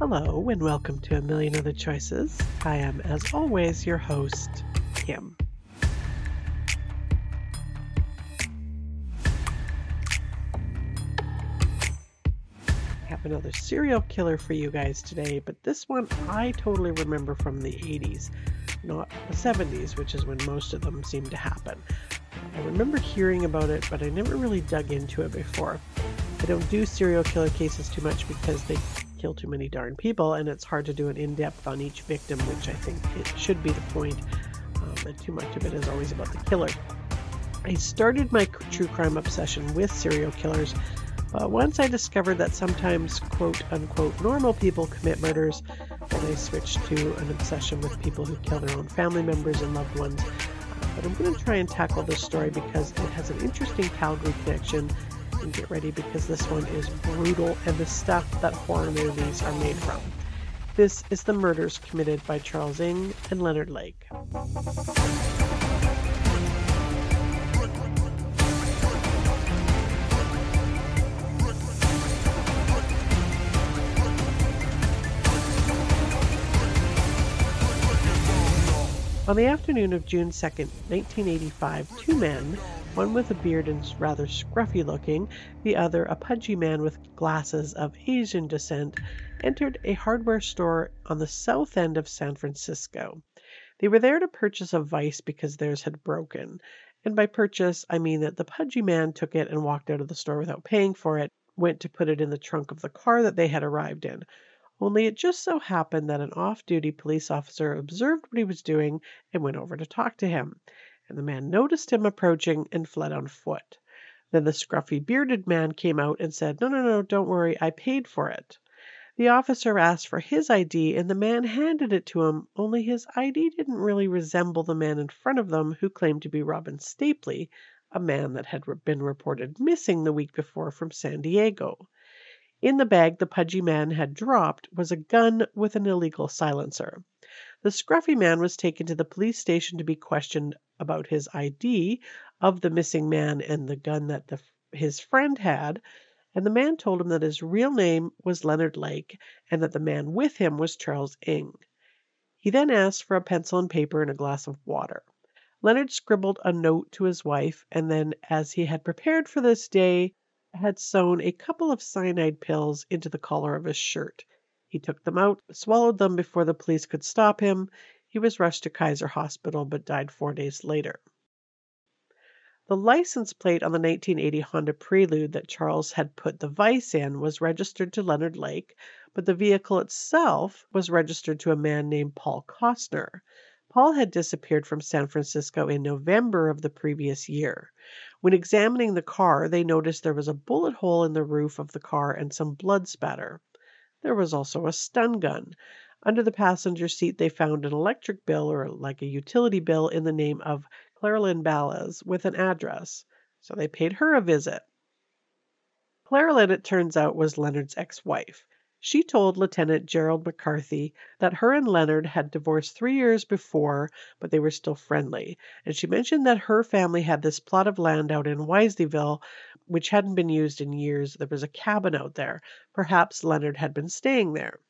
Hello, and welcome to A Million Other Choices. I am, as always, your host, Kim. I have another serial killer for you guys today, but this one I totally remember from the 80s, not the 70s, which is when most of them seem to happen. I remember hearing about it, but I never really dug into it before. I don't do serial killer cases too much because they kill too many darn people, and it's hard to do an in depth on each victim, which I think it should be the point. Um, and too much of it is always about the killer. I started my true crime obsession with serial killers, but once I discovered that sometimes quote unquote normal people commit murders, then I switched to an obsession with people who kill their own family members and loved ones. Uh, but I'm going to try and tackle this story because it has an interesting Calgary connection and get ready because this one is brutal and the stuff that horror movies are made from. This is the murders committed by Charles Ng and Leonard Lake. On the afternoon of June 2, 1985, two men, one with a beard and rather scruffy looking, the other a pudgy man with glasses of Asian descent, entered a hardware store on the south end of San Francisco. They were there to purchase a vise because theirs had broken. And by purchase, I mean that the pudgy man took it and walked out of the store without paying for it, went to put it in the trunk of the car that they had arrived in. Only it just so happened that an off duty police officer observed what he was doing and went over to talk to him, and the man noticed him approaching and fled on foot. Then the scruffy bearded man came out and said, No, no, no, don't worry, I paid for it. The officer asked for his ID and the man handed it to him, only his ID didn't really resemble the man in front of them who claimed to be Robin Stapley, a man that had been reported missing the week before from San Diego. In the bag the pudgy man had dropped was a gun with an illegal silencer. The scruffy man was taken to the police station to be questioned about his ID of the missing man and the gun that the, his friend had, and the man told him that his real name was Leonard Lake and that the man with him was Charles Ng. He then asked for a pencil and paper and a glass of water. Leonard scribbled a note to his wife, and then, as he had prepared for this day, had sewn a couple of cyanide pills into the collar of his shirt. He took them out, swallowed them before the police could stop him. He was rushed to Kaiser Hospital but died four days later. The license plate on the 1980 Honda Prelude that Charles had put the vice in was registered to Leonard Lake, but the vehicle itself was registered to a man named Paul Costner. Paul had disappeared from San Francisco in November of the previous year. When examining the car, they noticed there was a bullet hole in the roof of the car and some blood spatter. There was also a stun gun. Under the passenger seat, they found an electric bill, or like a utility bill, in the name of Claire Balazs, with an address, so they paid her a visit. Claire it turns out, was Leonard's ex wife. She told Lieutenant Gerald McCarthy that her and Leonard had divorced three years before, but they were still friendly, and she mentioned that her family had this plot of land out in Wilseyville which hadn't been used in years. There was a cabin out there. Perhaps Leonard had been staying there.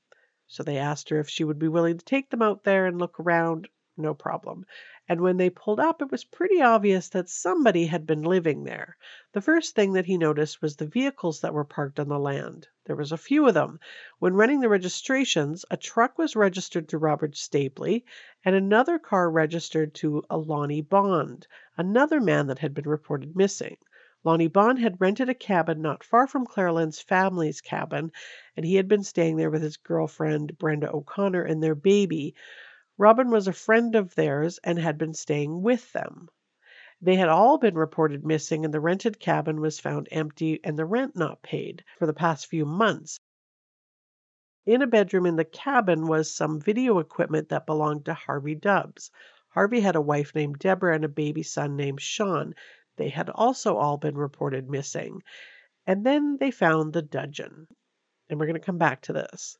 So they asked her if she would be willing to take them out there and look around. No problem and when they pulled up it was pretty obvious that somebody had been living there. The first thing that he noticed was the vehicles that were parked on the land. There was a few of them. When running the registrations, a truck was registered to Robert Stapley and another car registered to a Lonnie Bond, another man that had been reported missing. Lonnie Bond had rented a cabin not far from Claire family's cabin, and he had been staying there with his girlfriend, Brenda O'Connor, and their baby, Robin was a friend of theirs and had been staying with them. They had all been reported missing, and the rented cabin was found empty and the rent not paid for the past few months. In a bedroom in the cabin was some video equipment that belonged to Harvey Dubs. Harvey had a wife named Deborah and a baby son named Sean. They had also all been reported missing. And then they found the dudgeon. And we're going to come back to this.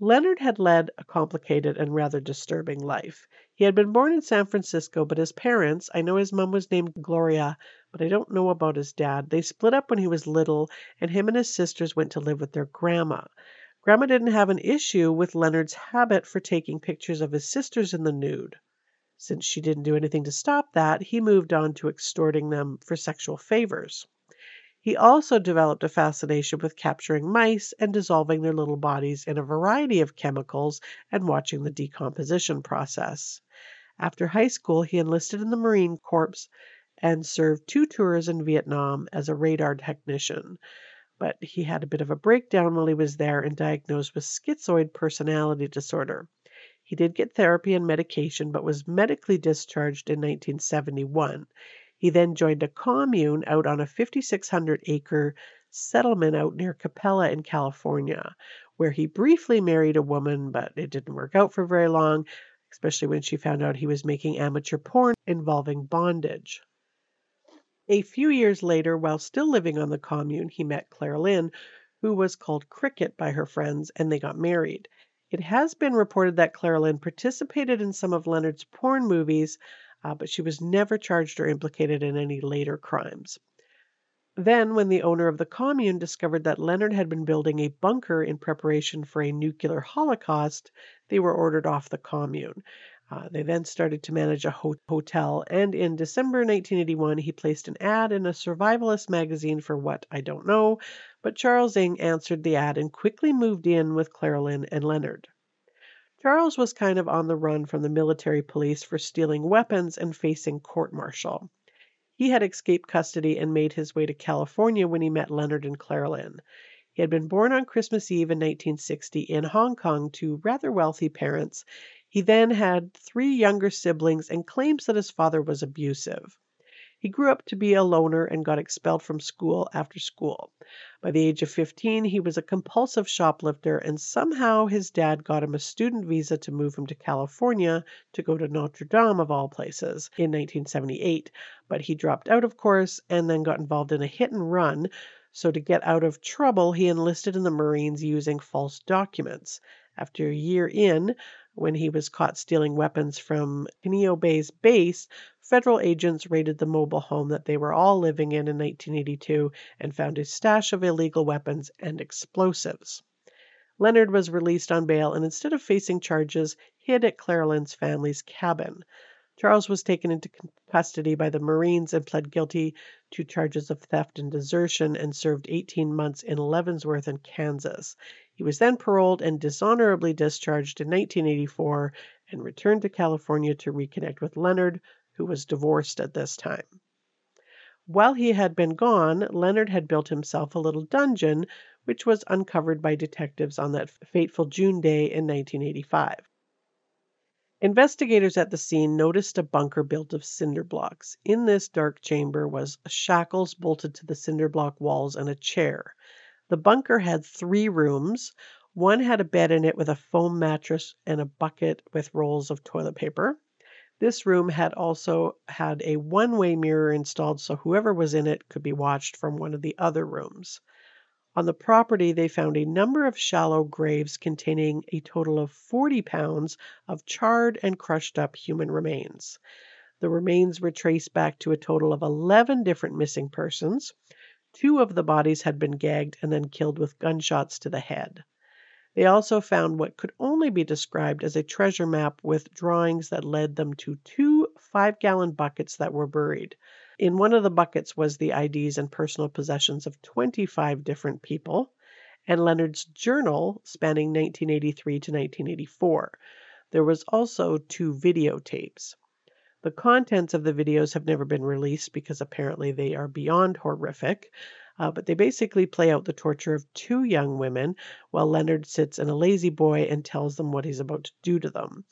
Leonard had led a complicated and rather disturbing life. He had been born in San Francisco, but his parents I know his mom was named Gloria, but I don't know about his dad they split up when he was little, and him and his sisters went to live with their grandma. Grandma didn't have an issue with Leonard's habit for taking pictures of his sisters in the nude. Since she didn't do anything to stop that, he moved on to extorting them for sexual favors. He also developed a fascination with capturing mice and dissolving their little bodies in a variety of chemicals and watching the decomposition process. After high school, he enlisted in the Marine Corps and served two tours in Vietnam as a radar technician. But he had a bit of a breakdown while he was there and diagnosed with schizoid personality disorder. He did get therapy and medication, but was medically discharged in 1971. He then joined a commune out on a 5,600 acre settlement out near Capella in California, where he briefly married a woman, but it didn't work out for very long, especially when she found out he was making amateur porn involving bondage. A few years later, while still living on the commune, he met Claire Lynn, who was called Cricket by her friends, and they got married. It has been reported that Claire Lynn participated in some of Leonard's porn movies, uh, but she was never charged or implicated in any later crimes. Then, when the owner of the commune discovered that Leonard had been building a bunker in preparation for a nuclear holocaust, they were ordered off the commune. Uh, they then started to manage a ho- hotel, and in December 1981, he placed an ad in a survivalist magazine for what I don't know, but Charles Ng answered the ad and quickly moved in with Claire and Leonard. Charles was kind of on the run from the military police for stealing weapons and facing court martial. He had escaped custody and made his way to California when he met Leonard and Claire Lynn. He had been born on Christmas Eve in 1960 in Hong Kong to rather wealthy parents. He then had three younger siblings and claims that his father was abusive. He grew up to be a loner and got expelled from school after school. By the age of 15, he was a compulsive shoplifter, and somehow his dad got him a student visa to move him to California to go to Notre Dame, of all places, in 1978. But he dropped out, of course, and then got involved in a hit and run. So, to get out of trouble, he enlisted in the Marines using false documents. After a year in, when he was caught stealing weapons from Kaneohe Bay's base, federal agents raided the mobile home that they were all living in in 1982 and found a stash of illegal weapons and explosives. Leonard was released on bail and instead of facing charges, hid at Lynn's family's cabin. Charles was taken into custody by the Marines and pled guilty to charges of theft and desertion and served 18 months in Leavenworth in Kansas. He was then paroled and dishonorably discharged in 1984 and returned to California to reconnect with Leonard, who was divorced at this time. While he had been gone, Leonard had built himself a little dungeon, which was uncovered by detectives on that fateful June day in 1985. Investigators at the scene noticed a bunker built of cinder blocks. In this dark chamber was shackles bolted to the cinder block walls and a chair. The bunker had three rooms. One had a bed in it with a foam mattress and a bucket with rolls of toilet paper. This room had also had a one way mirror installed so whoever was in it could be watched from one of the other rooms. On the property, they found a number of shallow graves containing a total of 40 pounds of charred and crushed up human remains. The remains were traced back to a total of 11 different missing persons. Two of the bodies had been gagged and then killed with gunshots to the head. They also found what could only be described as a treasure map with drawings that led them to two five gallon buckets that were buried. In one of the buckets was the IDs and personal possessions of 25 different people, and Leonard's journal spanning 1983 to 1984. There was also two videotapes. The contents of the videos have never been released because apparently they are beyond horrific. Uh, but they basically play out the torture of two young women while Leonard sits in a lazy boy and tells them what he's about to do to them.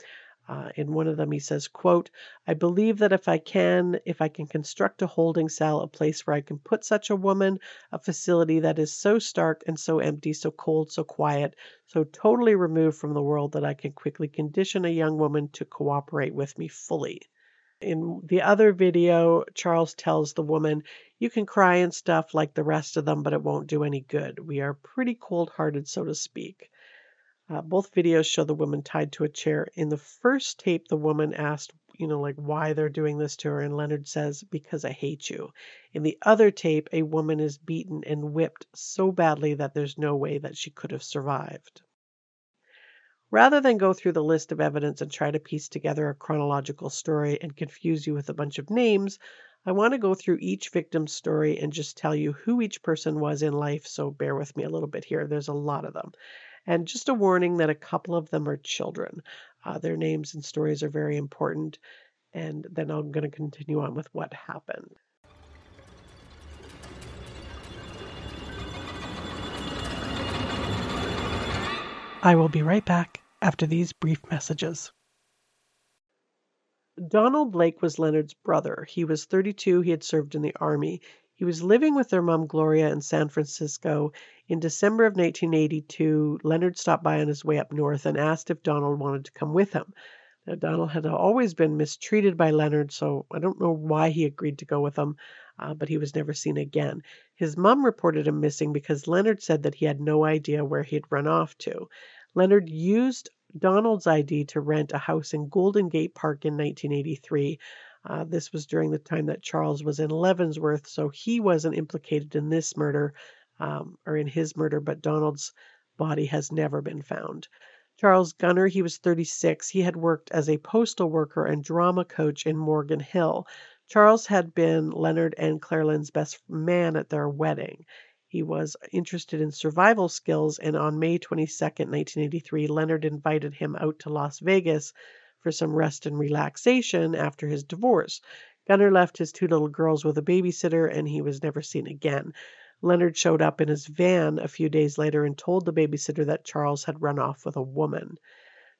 Uh, in one of them, he says, quote, I believe that if I can, if I can construct a holding cell, a place where I can put such a woman, a facility that is so stark and so empty, so cold, so quiet, so totally removed from the world that I can quickly condition a young woman to cooperate with me fully. In the other video, Charles tells the woman, You can cry and stuff like the rest of them, but it won't do any good. We are pretty cold hearted, so to speak. Uh, both videos show the woman tied to a chair. In the first tape, the woman asked, you know, like why they're doing this to her, and Leonard says, Because I hate you. In the other tape, a woman is beaten and whipped so badly that there's no way that she could have survived. Rather than go through the list of evidence and try to piece together a chronological story and confuse you with a bunch of names, I want to go through each victim's story and just tell you who each person was in life, so bear with me a little bit here. There's a lot of them. And just a warning that a couple of them are children. Uh, their names and stories are very important. And then I'm going to continue on with what happened. I will be right back after these brief messages. Donald Lake was Leonard's brother. He was 32. He had served in the Army. He was living with their mom, Gloria, in San Francisco. In December of 1982, Leonard stopped by on his way up north and asked if Donald wanted to come with him. Now, Donald had always been mistreated by Leonard, so I don't know why he agreed to go with him, uh, but he was never seen again. His mom reported him missing because Leonard said that he had no idea where he had run off to. Leonard used Donald's ID to rent a house in Golden Gate Park in 1983. Uh, this was during the time that Charles was in Leavenworth, so he wasn't implicated in this murder um, or in his murder, but Donald's body has never been found. Charles Gunnar, he was 36. He had worked as a postal worker and drama coach in Morgan Hill. Charles had been Leonard and Claire best man at their wedding. He was interested in survival skills, and on May 22, 1983, Leonard invited him out to Las Vegas for some rest and relaxation after his divorce. Gunnar left his two little girls with a babysitter, and he was never seen again. Leonard showed up in his van a few days later and told the babysitter that Charles had run off with a woman.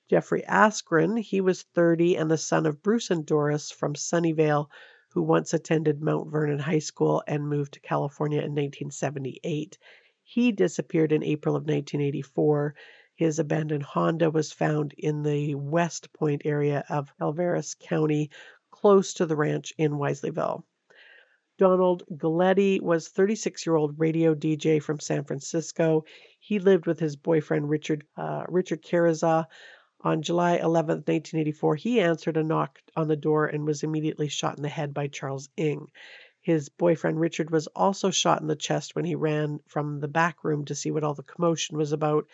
Jeffrey Askren, he was 30 and the son of Bruce and Doris from Sunnyvale, who once attended Mount Vernon High School and moved to California in 1978. He disappeared in April of 1984. His abandoned Honda was found in the West Point area of Calaveras County, close to the ranch in Wilseyville. Donald Galetti was 36 year old radio DJ from San Francisco. He lived with his boyfriend Richard uh, Richard Carrazza on July 11, 1984, he answered a knock on the door and was immediately shot in the head by Charles Ng. His boyfriend Richard was also shot in the chest when he ran from the back room to see what all the commotion was about.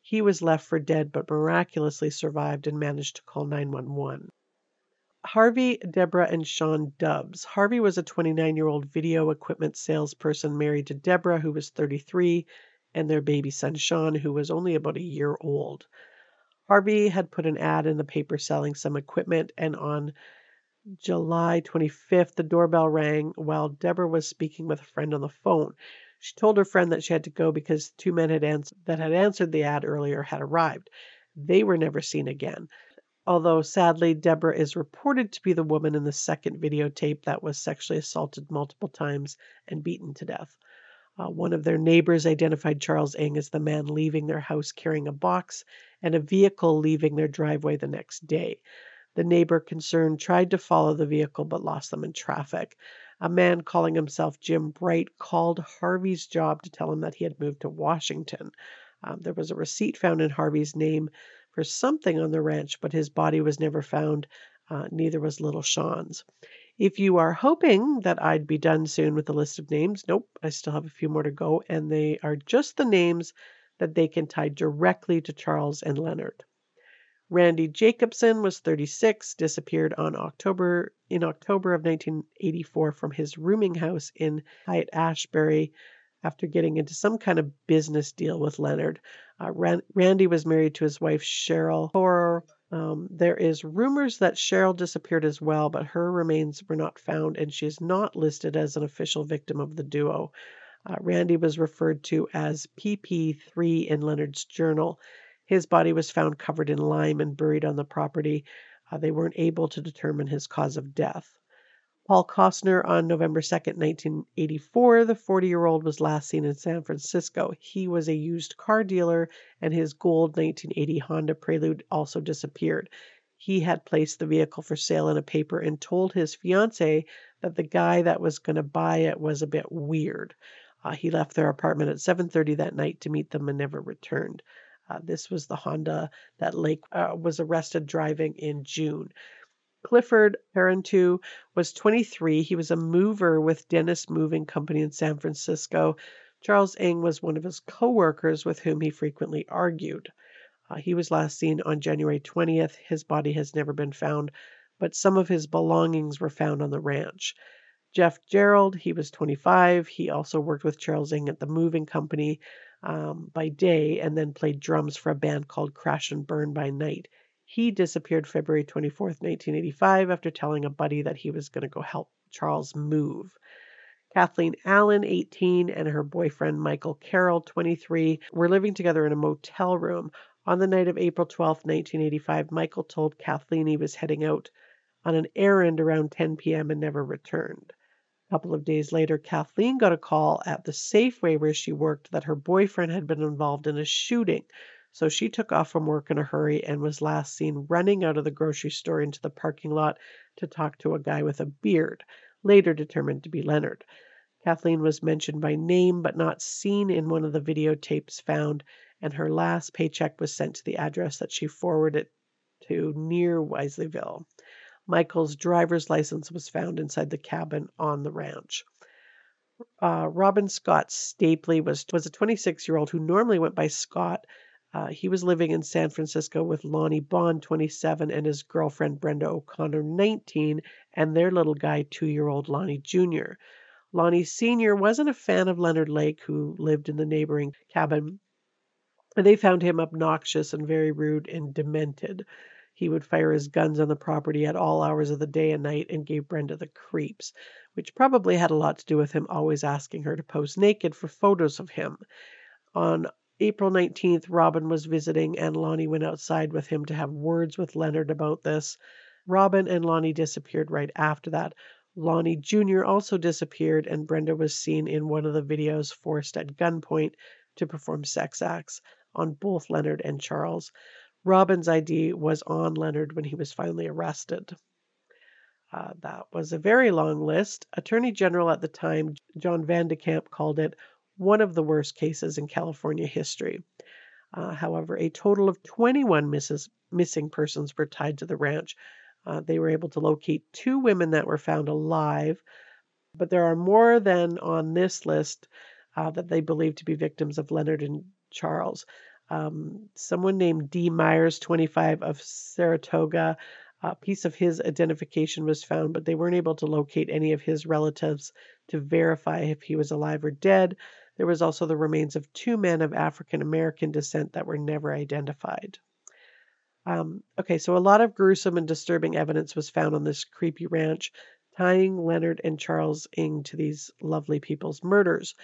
He was left for dead but miraculously survived and managed to call 911. Harvey, Deborah, and Sean Dubs. Harvey was a 29 year old video equipment salesperson married to Deborah, who was 33, and their baby son Sean, who was only about a year old. Harvey had put an ad in the paper selling some equipment, and on July 25th, the doorbell rang while Deborah was speaking with a friend on the phone. She told her friend that she had to go because two men had ans- that had answered the ad earlier had arrived. They were never seen again. Although sadly, Deborah is reported to be the woman in the second videotape that was sexually assaulted multiple times and beaten to death. Uh, one of their neighbors identified Charles Ng as the man leaving their house carrying a box and a vehicle leaving their driveway the next day. The neighbor concerned tried to follow the vehicle but lost them in traffic. A man calling himself Jim Bright called Harvey's job to tell him that he had moved to Washington. Um, there was a receipt found in Harvey's name for something on the ranch, but his body was never found. Uh, neither was little Sean's. If you are hoping that I'd be done soon with the list of names, nope, I still have a few more to go, and they are just the names that they can tie directly to Charles and Leonard. Randy Jacobson was 36, disappeared on October in October of 1984 from his rooming house in Haight Ashbury after getting into some kind of business deal with Leonard. Uh, Randy was married to his wife Cheryl Horror. Um, there is rumors that Cheryl disappeared as well, but her remains were not found, and she is not listed as an official victim of the duo. Uh, Randy was referred to as PP3 in Leonard's journal. His body was found covered in lime and buried on the property. Uh, they weren't able to determine his cause of death. Paul Costner on November 2nd, 1984. The 40 year old was last seen in San Francisco. He was a used car dealer, and his gold 1980 Honda Prelude also disappeared. He had placed the vehicle for sale in a paper and told his fiancee that the guy that was going to buy it was a bit weird. Uh, he left their apartment at 7:30 that night to meet them and never returned. Uh, this was the Honda that Lake uh, was arrested driving in June. Clifford Peranteau was 23. He was a mover with Dennis Moving Company in San Francisco. Charles Ng was one of his co-workers with whom he frequently argued. Uh, he was last seen on January 20th. His body has never been found, but some of his belongings were found on the ranch. Jeff Gerald, he was 25. He also worked with Charles Ng at the moving company um, by day and then played drums for a band called Crash and Burn by night. He disappeared February 24th, 1985, after telling a buddy that he was going to go help Charles move. Kathleen Allen, 18, and her boyfriend Michael Carroll, 23, were living together in a motel room. On the night of April 12, 1985, Michael told Kathleen he was heading out on an errand around 10 p.m. and never returned. A couple of days later, Kathleen got a call at the Safeway where she worked that her boyfriend had been involved in a shooting. So she took off from work in a hurry and was last seen running out of the grocery store into the parking lot to talk to a guy with a beard, later determined to be Leonard. Kathleen was mentioned by name but not seen in one of the videotapes found, and her last paycheck was sent to the address that she forwarded to near Wilseyville. Michael's driver's license was found inside the cabin on the ranch. Uh, Robin Scott Stapley was, was a 26 year old who normally went by Scott uh, he was living in San Francisco with Lonnie Bond, 27, and his girlfriend Brenda O'Connor, 19, and their little guy, two year old Lonnie Jr. Lonnie Sr. wasn't a fan of Leonard Lake, who lived in the neighboring cabin, they found him obnoxious and very rude and demented. He would fire his guns on the property at all hours of the day and night and gave Brenda the creeps, which probably had a lot to do with him always asking her to pose naked for photos of him. On April 19th, Robin was visiting, and Lonnie went outside with him to have words with Leonard about this. Robin and Lonnie disappeared right after that. Lonnie Jr. also disappeared, and Brenda was seen in one of the videos forced at gunpoint to perform sex acts on both Leonard and Charles. Robin's ID was on Leonard when he was finally arrested. Uh, that was a very long list. Attorney General at the time, John Van de Kamp, called it one of the worst cases in California history. Uh, however, a total of 21 misses, missing persons were tied to the ranch. Uh, they were able to locate two women that were found alive, but there are more than on this list uh, that they believe to be victims of Leonard and Charles. Um, someone named D. Myers, 25 of Saratoga, a piece of his identification was found, but they weren't able to locate any of his relatives to verify if he was alive or dead. There was also the remains of two men of African American descent that were never identified. Um, okay, so a lot of gruesome and disturbing evidence was found on this creepy ranch, tying Leonard and Charles Ng to these lovely people's murders.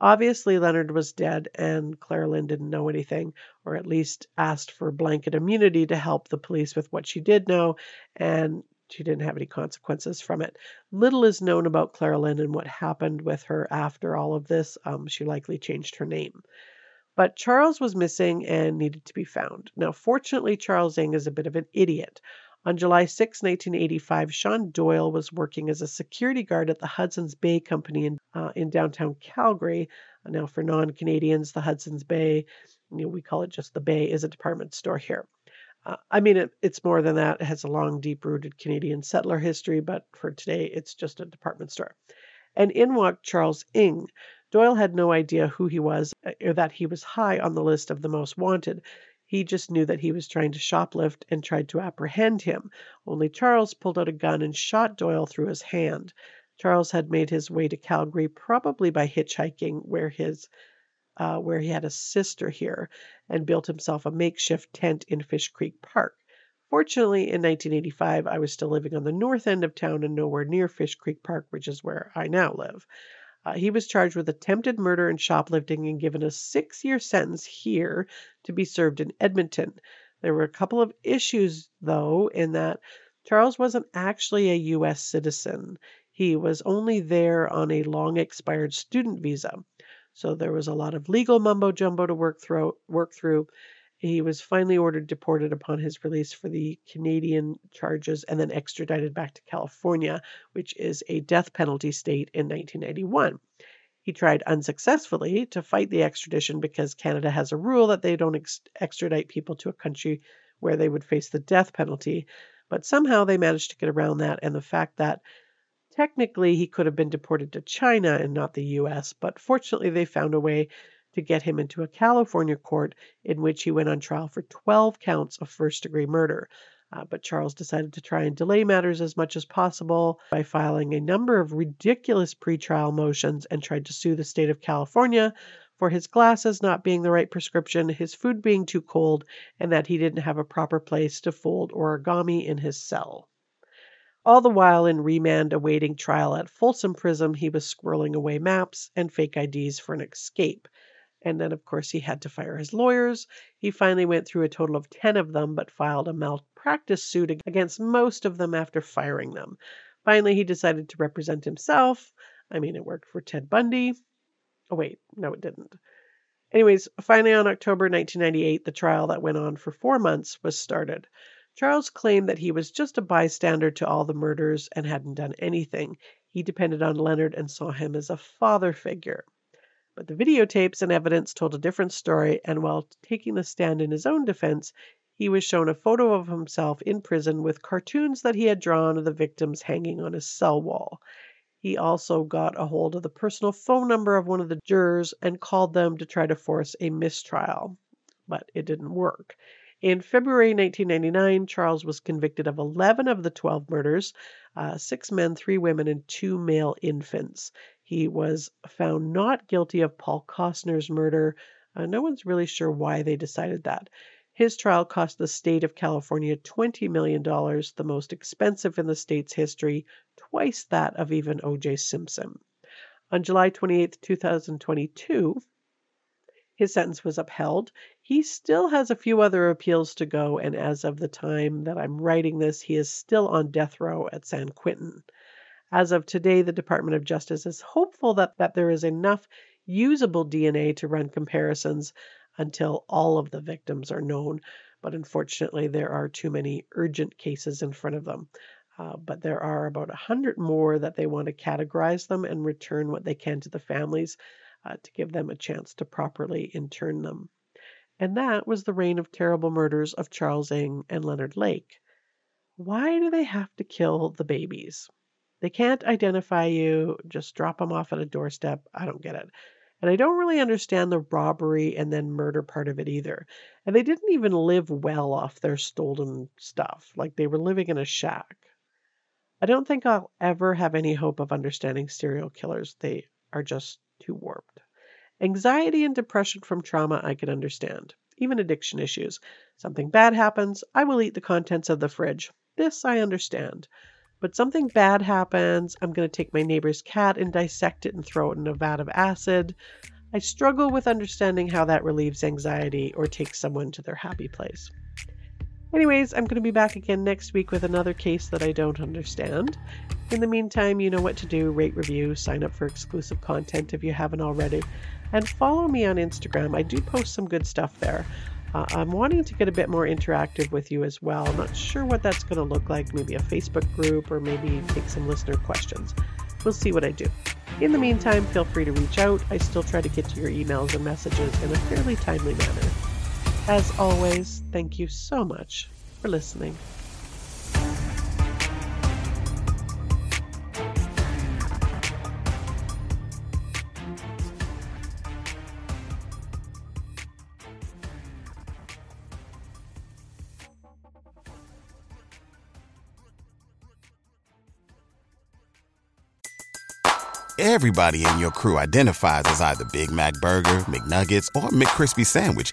Obviously, Leonard was dead, and Clara Lynn didn't know anything, or at least asked for blanket immunity to help the police with what she did know, and she didn't have any consequences from it. Little is known about Clara Lynn and what happened with her after all of this. Um, she likely changed her name. But Charles was missing and needed to be found. Now, fortunately, Charles Ng is a bit of an idiot. On July 6, 1985, Sean Doyle was working as a security guard at the Hudson's Bay Company in, uh, in downtown Calgary. Now, for non Canadians, the Hudson's Bay, you know, we call it just the Bay, is a department store here. Uh, I mean, it, it's more than that. It has a long, deep rooted Canadian settler history, but for today, it's just a department store. And in walked Charles Ng. Doyle had no idea who he was uh, or that he was high on the list of the most wanted. He just knew that he was trying to shoplift and tried to apprehend him. Only Charles pulled out a gun and shot Doyle through his hand. Charles had made his way to Calgary probably by hitchhiking, where his uh, where he had a sister here, and built himself a makeshift tent in Fish Creek Park. Fortunately, in 1985, I was still living on the north end of town and nowhere near Fish Creek Park, which is where I now live. Uh, he was charged with attempted murder and shoplifting and given a six year sentence here to be served in Edmonton. There were a couple of issues, though, in that Charles wasn't actually a U.S. citizen. He was only there on a long expired student visa. So there was a lot of legal mumbo jumbo to work through. Work through. He was finally ordered deported upon his release for the Canadian charges and then extradited back to California, which is a death penalty state, in 1991. He tried unsuccessfully to fight the extradition because Canada has a rule that they don't ex- extradite people to a country where they would face the death penalty. But somehow they managed to get around that, and the fact that technically he could have been deported to China and not the US, but fortunately they found a way to get him into a California court in which he went on trial for 12 counts of first degree murder. Uh, but Charles decided to try and delay matters as much as possible by filing a number of ridiculous pretrial motions and tried to sue the state of California for his glasses not being the right prescription, his food being too cold, and that he didn't have a proper place to fold origami in his cell. All the while in remand awaiting trial at Folsom Prison, he was squirreling away maps and fake IDs for an escape. And then, of course, he had to fire his lawyers. He finally went through a total of 10 of them, but filed a malpractice suit against most of them after firing them. Finally, he decided to represent himself. I mean, it worked for Ted Bundy. Oh, wait, no, it didn't. Anyways, finally on October 1998, the trial that went on for four months was started. Charles claimed that he was just a bystander to all the murders and hadn't done anything. He depended on Leonard and saw him as a father figure. But the videotapes and evidence told a different story, and while taking the stand in his own defense, he was shown a photo of himself in prison with cartoons that he had drawn of the victims hanging on his cell wall. He also got a hold of the personal phone number of one of the jurors and called them to try to force a mistrial, but it didn't work. In February 1999, Charles was convicted of 11 of the 12 murders uh, six men, three women, and two male infants. He was found not guilty of Paul Costner's murder. Uh, no one's really sure why they decided that. His trial cost the state of California $20 million, the most expensive in the state's history, twice that of even O.J. Simpson. On July 28, 2022, his sentence was upheld. He still has a few other appeals to go, and as of the time that I'm writing this, he is still on death row at San Quentin. As of today, the Department of Justice is hopeful that, that there is enough usable DNA to run comparisons until all of the victims are known. But unfortunately, there are too many urgent cases in front of them. Uh, but there are about 100 more that they want to categorize them and return what they can to the families uh, to give them a chance to properly intern them. And that was the reign of terrible murders of Charles Ng and Leonard Lake. Why do they have to kill the babies? They can't identify you, just drop them off at a doorstep. I don't get it. And I don't really understand the robbery and then murder part of it either. And they didn't even live well off their stolen stuff, like they were living in a shack. I don't think I'll ever have any hope of understanding serial killers. They are just too warped. Anxiety and depression from trauma, I can understand. Even addiction issues. Something bad happens, I will eat the contents of the fridge. This I understand. But something bad happens, I'm going to take my neighbor's cat and dissect it and throw it in a vat of acid. I struggle with understanding how that relieves anxiety or takes someone to their happy place. Anyways, I'm going to be back again next week with another case that I don't understand. In the meantime, you know what to do rate, review, sign up for exclusive content if you haven't already, and follow me on Instagram. I do post some good stuff there. Uh, I'm wanting to get a bit more interactive with you as well. I'm not sure what that's going to look like, maybe a Facebook group or maybe take some listener questions. We'll see what I do. In the meantime, feel free to reach out. I still try to get to your emails and messages in a fairly timely manner. As always, thank you so much for listening. Everybody in your crew identifies as either Big Mac Burger, McNuggets, or McCrispy Sandwich.